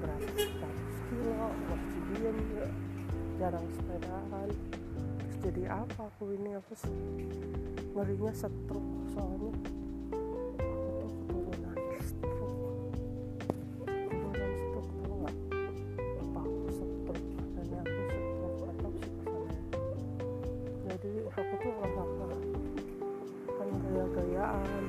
sekarang berat 100 kilo masih diem ya jarang sepedaan terus jadi apa aku ini aku ngerinya stroke soalnya aku tuh keturunan apa aku jadi aku tuh olahraga kan gaya-gayaan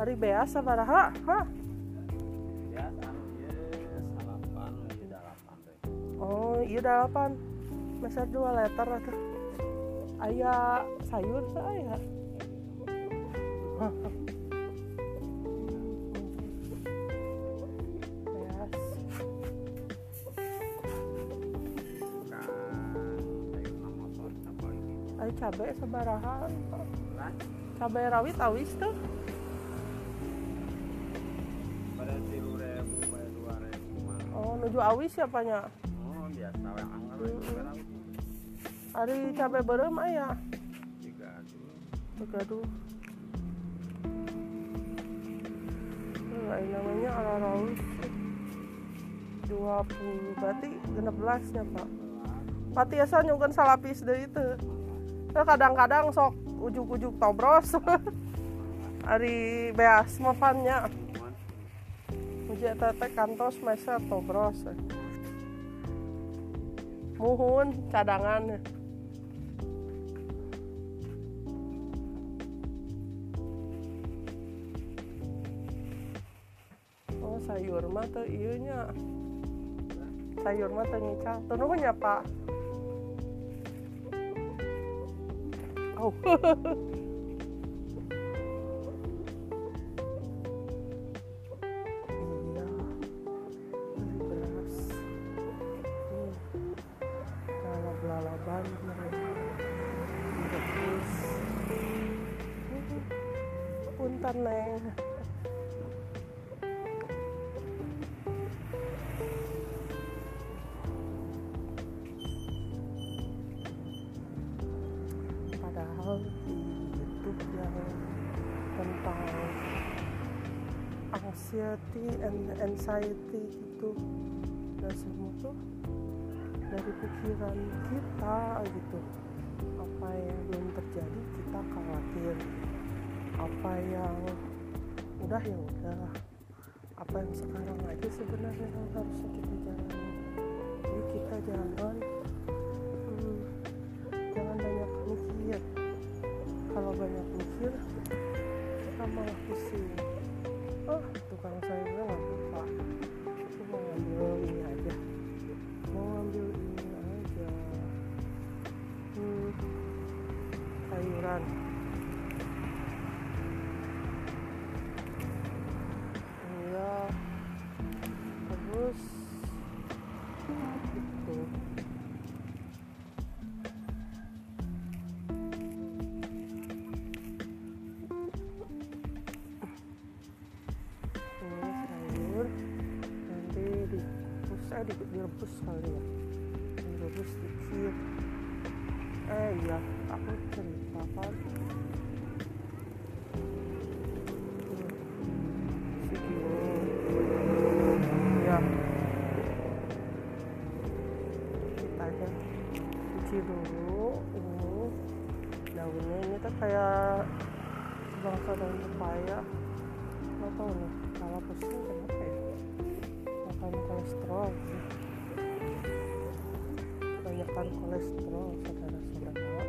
hari biasa baraha hah ye salapan ye dalapan teh Oh iya delapan. Masa dua liter atau Ayah sayur Ayah cabai sabaraha. Kan Cabai rawit awis tuh nuju awis siapanya? Oh biasa anggar berapa Hari cabai berem ayah tiga tuh Gaduh Ini namanya ala rawis 20 berarti 16 nya pak. Pati asa nyungkeun salapis deh itu. Ya kadang-kadang sok ujuk-ujuk tobros. Ari beas mafannya tete kantos mesa tobros Muhun cadangan Oh sayur mah teu ieu nya. Sayur mah teu ngicah Teu nuhun ya Pak? Oh di YouTube yang tentang anxiety and anxiety gitu dan semua tuh dari pikiran kita gitu. Apa yang belum terjadi kita khawatir. Apa yang udah ya udah apa yang sekarang aja sebenarnya yang harusnya kita jalani jadi kita jangan hmm, jangan banyak mikir kalau banyak mikir kita malah pusing oh tukang sayurnya nggak lupa di, direbus kali ya. Direbus dikit. Eh iya. Aku cerita kan cuci dulu ini. Daunnya ini tuh kayak bangsa daun pepaya nggak tahu nih kalau pusing kenapa ya? Makan kolesterol menyediakan kolesterol saudara-saudara.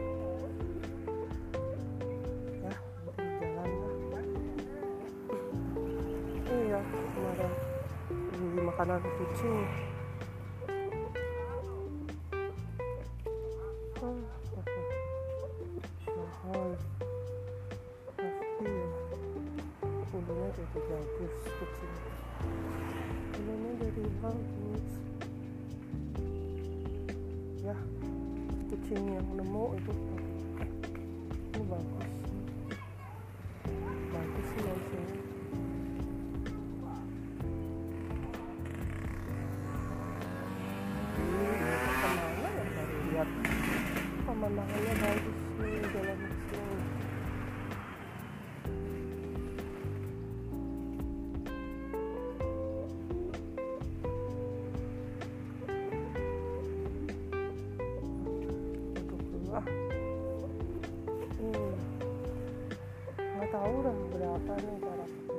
Ya jalan lah. Iya kemarin beli makanan kucing 倒冷不了翻那个了。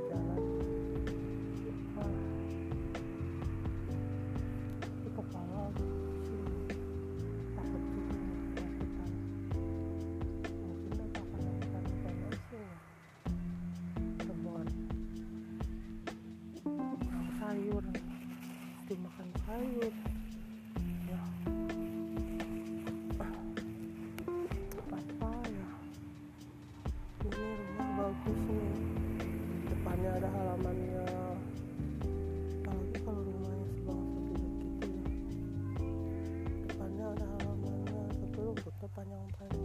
Nih depannya ada halamannya. Apalagi kalau rumahnya sebang sebelum gitu ya. Depannya ada halamannya tapi rumputnya panjang-panjang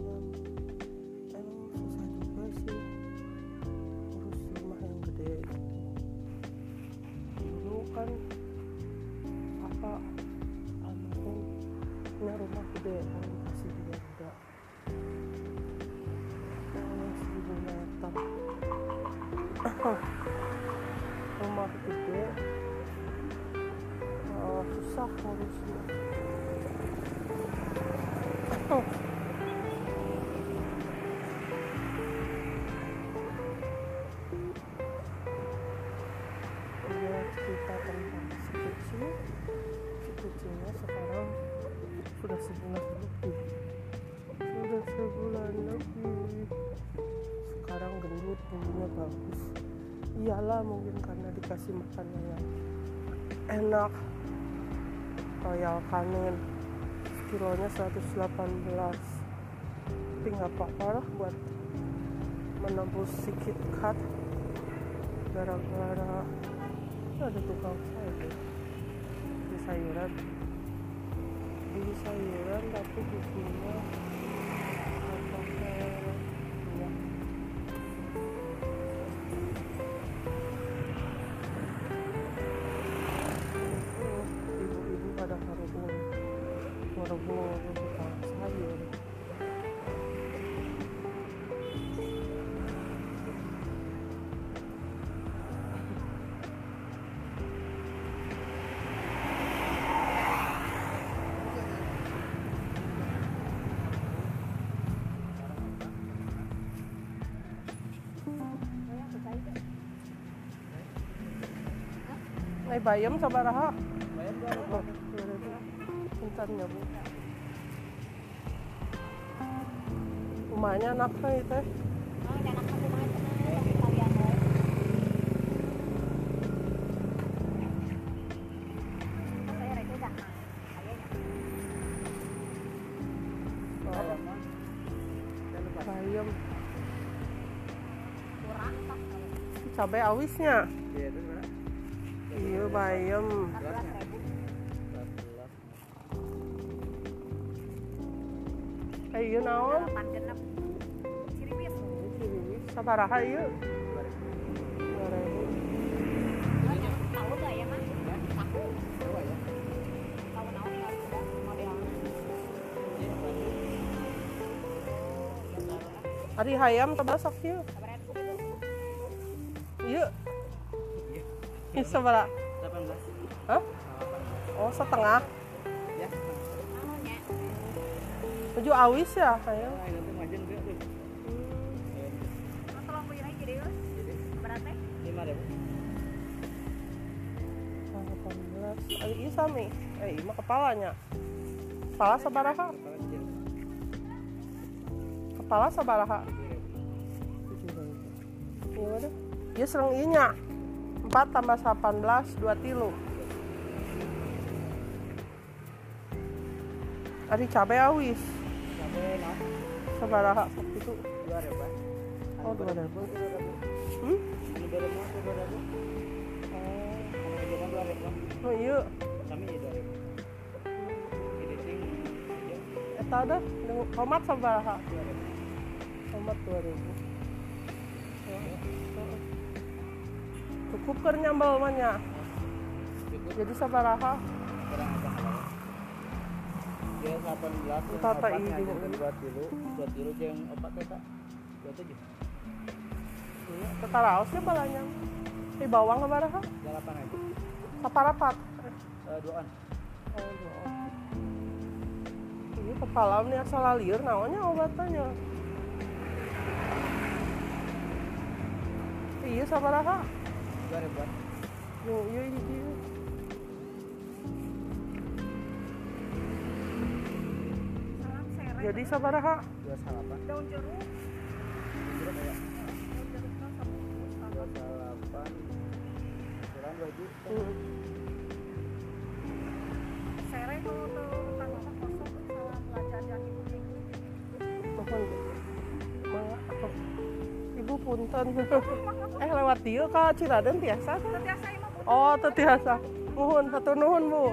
rumah gede. Eh, susah ngurusnya sekarang sudah sebulan lebih. Sudah sebulan lebih bulunya bagus. Iyalah mungkin karena dikasih makanan yang enak. Royal canin. Kilonya 118 tapi nggak apa-apa lah buat menembus si KitKat gara-gara ada tukang sayur. Di sayuran. Di sayuran Ay, bayam sa baraha. Bayar dua Oh, Pintan niya bu. Umanya anak na ito eh. Oh, bayam. Cabai awisnya. Iya itu berapa? Iya bayam. Iya naon? Sabaraha iya? Ya? Ari hayam tabasak iya. Iya. Iya. Iya sabara. 18. Hah? Oh setengah. Ya. Tujuh awis ya ini 18. Ari iya sami. Eh mah kepalanya. Kepala sabaraha? Kepala sabaraha? Iya mana? Iya serang iya nya. 4 tambah 18 2 tilu. Ari cabe awis nah, sabaraha itu. Dua ribu. oh 2000 Dua ribu. hmm? Itu oh iya. Kami dua ribu. Ini ting, ya, eta ada. Dengan tomat sabaraha dua ribu. tomat 2000 keur nyambal mah nya Cukup. jadi sabaraha kalau? Dia 18 yang Tata ini. ngajarin dua tilu, dua tilu jeung opat eta. Dua tujuh. iya tetaraosnya balanya di bawang sabaraha Delapan aja. saparapat Eh, duaan. oh dua ini kepala ini asal lalir naonnya obatannya iya sabaraha Yo. Salam sere. Jadi sabaraha? Dua salapan. daun jeruk, Jeruk ya. daun jeruknya sama Dua salapan. Kurang dua juta. Punten. eh lewat dia ke Ciraden tiasa. Imah pun Oh, teu tiasa. Nuhun, satu nuhun, Bu.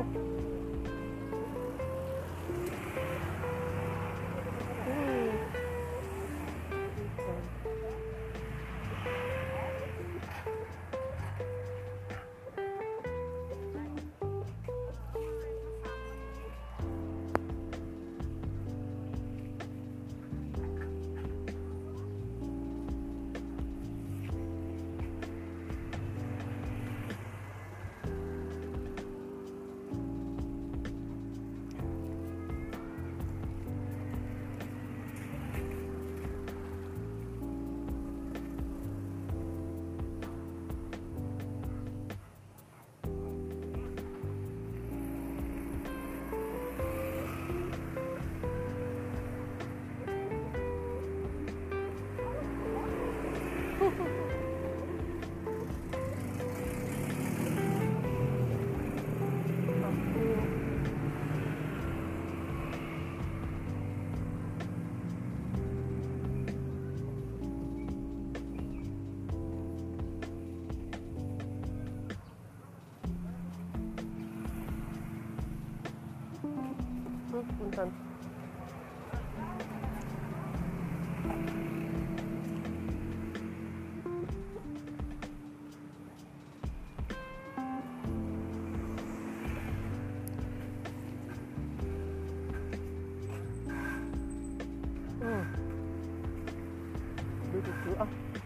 Duduk dulu ah. Hmm.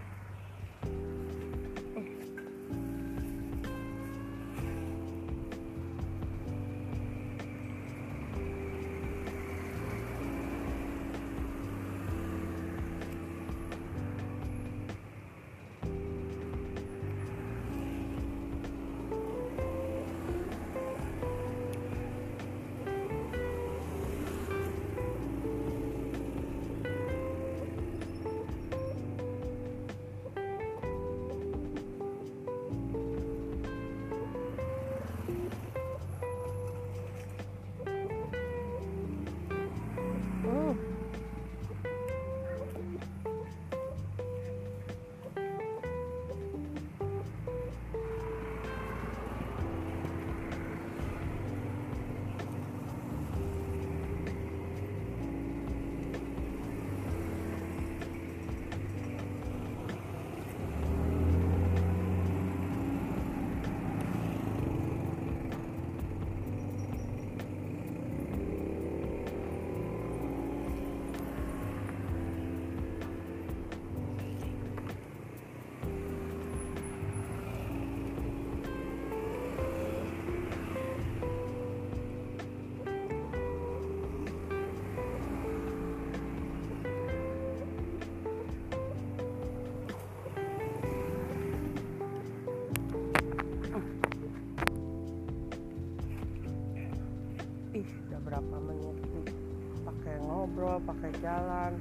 Ngobrol pakai jalan.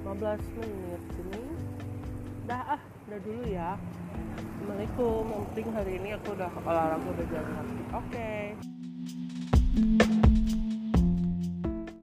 15 menit. Ini dah ah udah dulu ya. Assalamualaikum yang penting hari ini aku udah olahraga udah jalan oke